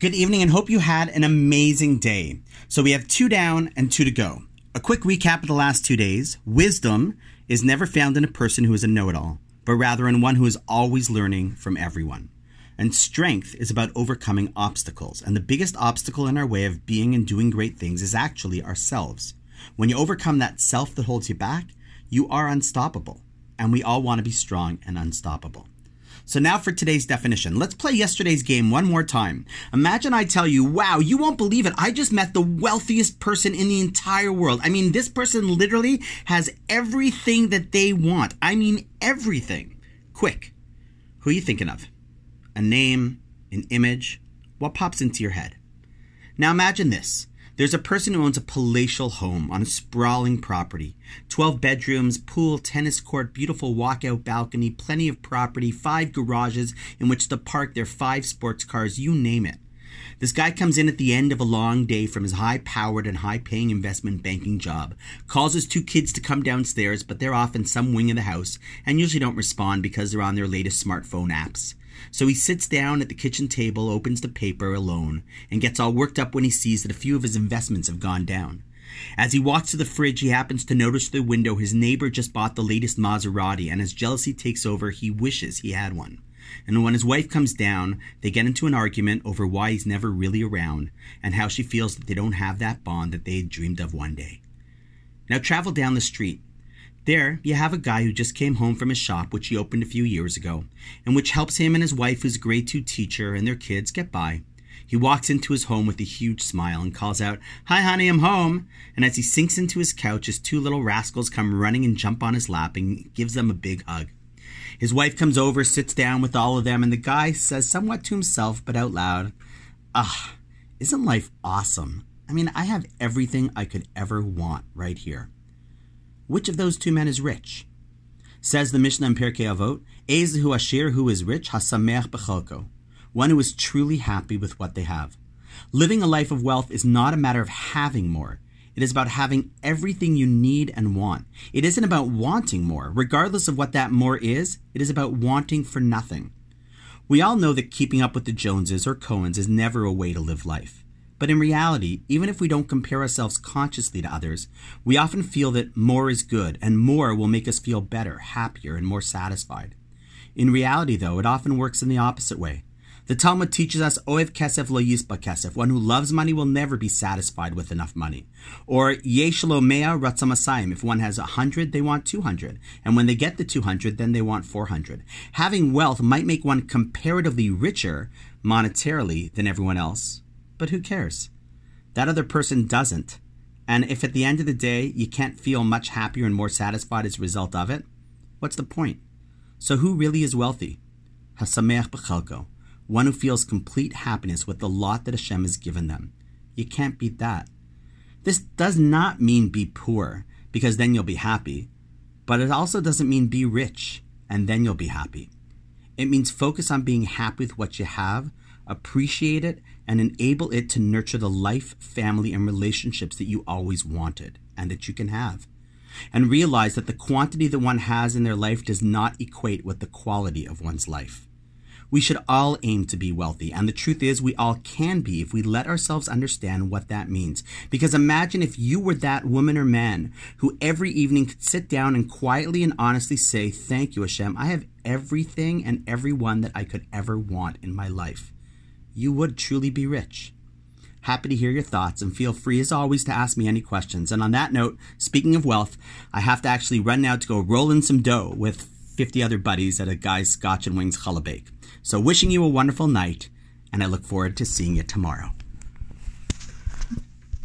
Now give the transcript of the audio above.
Good evening and hope you had an amazing day. So we have two down and two to go. A quick recap of the last two days. Wisdom is never found in a person who is a know it all, but rather in one who is always learning from everyone. And strength is about overcoming obstacles. And the biggest obstacle in our way of being and doing great things is actually ourselves. When you overcome that self that holds you back, you are unstoppable. And we all want to be strong and unstoppable. So now for today's definition. Let's play yesterday's game one more time. Imagine I tell you, wow, you won't believe it. I just met the wealthiest person in the entire world. I mean, this person literally has everything that they want. I mean, everything. Quick. Who are you thinking of? A name, an image? What pops into your head? Now imagine this. There's a person who owns a palatial home on a sprawling property 12 bedrooms, pool, tennis court, beautiful walkout balcony, plenty of property, five garages in which to park their five sports cars, you name it. This guy comes in at the end of a long day from his high powered and high paying investment banking job, calls his two kids to come downstairs, but they're off in some wing of the house and usually don't respond because they're on their latest smartphone apps. So he sits down at the kitchen table, opens the paper alone, and gets all worked up when he sees that a few of his investments have gone down. As he walks to the fridge, he happens to notice through the window his neighbor just bought the latest Maserati, and as jealousy takes over, he wishes he had one. And when his wife comes down, they get into an argument over why he's never really around and how she feels that they don't have that bond that they had dreamed of one day. Now travel down the street. There, you have a guy who just came home from his shop, which he opened a few years ago, and which helps him and his wife, who's a grade 2 teacher, and their kids get by. He walks into his home with a huge smile and calls out, Hi, honey, I'm home. And as he sinks into his couch, his two little rascals come running and jump on his lap and gives them a big hug. His wife comes over, sits down with all of them, and the guy says, somewhat to himself but out loud, Ah, isn't life awesome? I mean, I have everything I could ever want right here. Which of those two men is rich? Says the Mishnah in Pirkei Avot, Ezehu ashir, who is rich, Hasameach Becholko, one who is truly happy with what they have. Living a life of wealth is not a matter of having more. It is about having everything you need and want. It isn't about wanting more. Regardless of what that more is, it is about wanting for nothing. We all know that keeping up with the Joneses or Cohens is never a way to live life. But in reality, even if we don't compare ourselves consciously to others, we often feel that more is good and more will make us feel better, happier, and more satisfied. In reality, though, it often works in the opposite way. The Talmud teaches us, Oev kesef lo yisba kesef. One who loves money will never be satisfied with enough money. Or yesh lo mea ratzamasayim. If one has a hundred, they want two hundred. And when they get the two hundred, then they want four hundred. Having wealth might make one comparatively richer monetarily than everyone else, but who cares? That other person doesn't. And if at the end of the day you can't feel much happier and more satisfied as a result of it, what's the point? So who really is wealthy? Hasameach b'chalko, one who feels complete happiness with the lot that Hashem has given them. You can't beat that. This does not mean be poor, because then you'll be happy, but it also doesn't mean be rich, and then you'll be happy. It means focus on being happy with what you have appreciate it, and enable it to nurture the life, family, and relationships that you always wanted and that you can have. And realize that the quantity that one has in their life does not equate with the quality of one's life. We should all aim to be wealthy, and the truth is, we all can be if we let ourselves understand what that means. Because imagine if you were that woman or man who every evening could sit down and quietly and honestly say, Thank you, Hashem. I have everything and everyone that I could ever want in my life you would truly be rich. Happy to hear your thoughts and feel free as always to ask me any questions. And on that note, speaking of wealth, I have to actually run now to go roll in some dough with 50 other buddies at a guy's Scotch and Wings challah bake. So wishing you a wonderful night, and I look forward to seeing you tomorrow.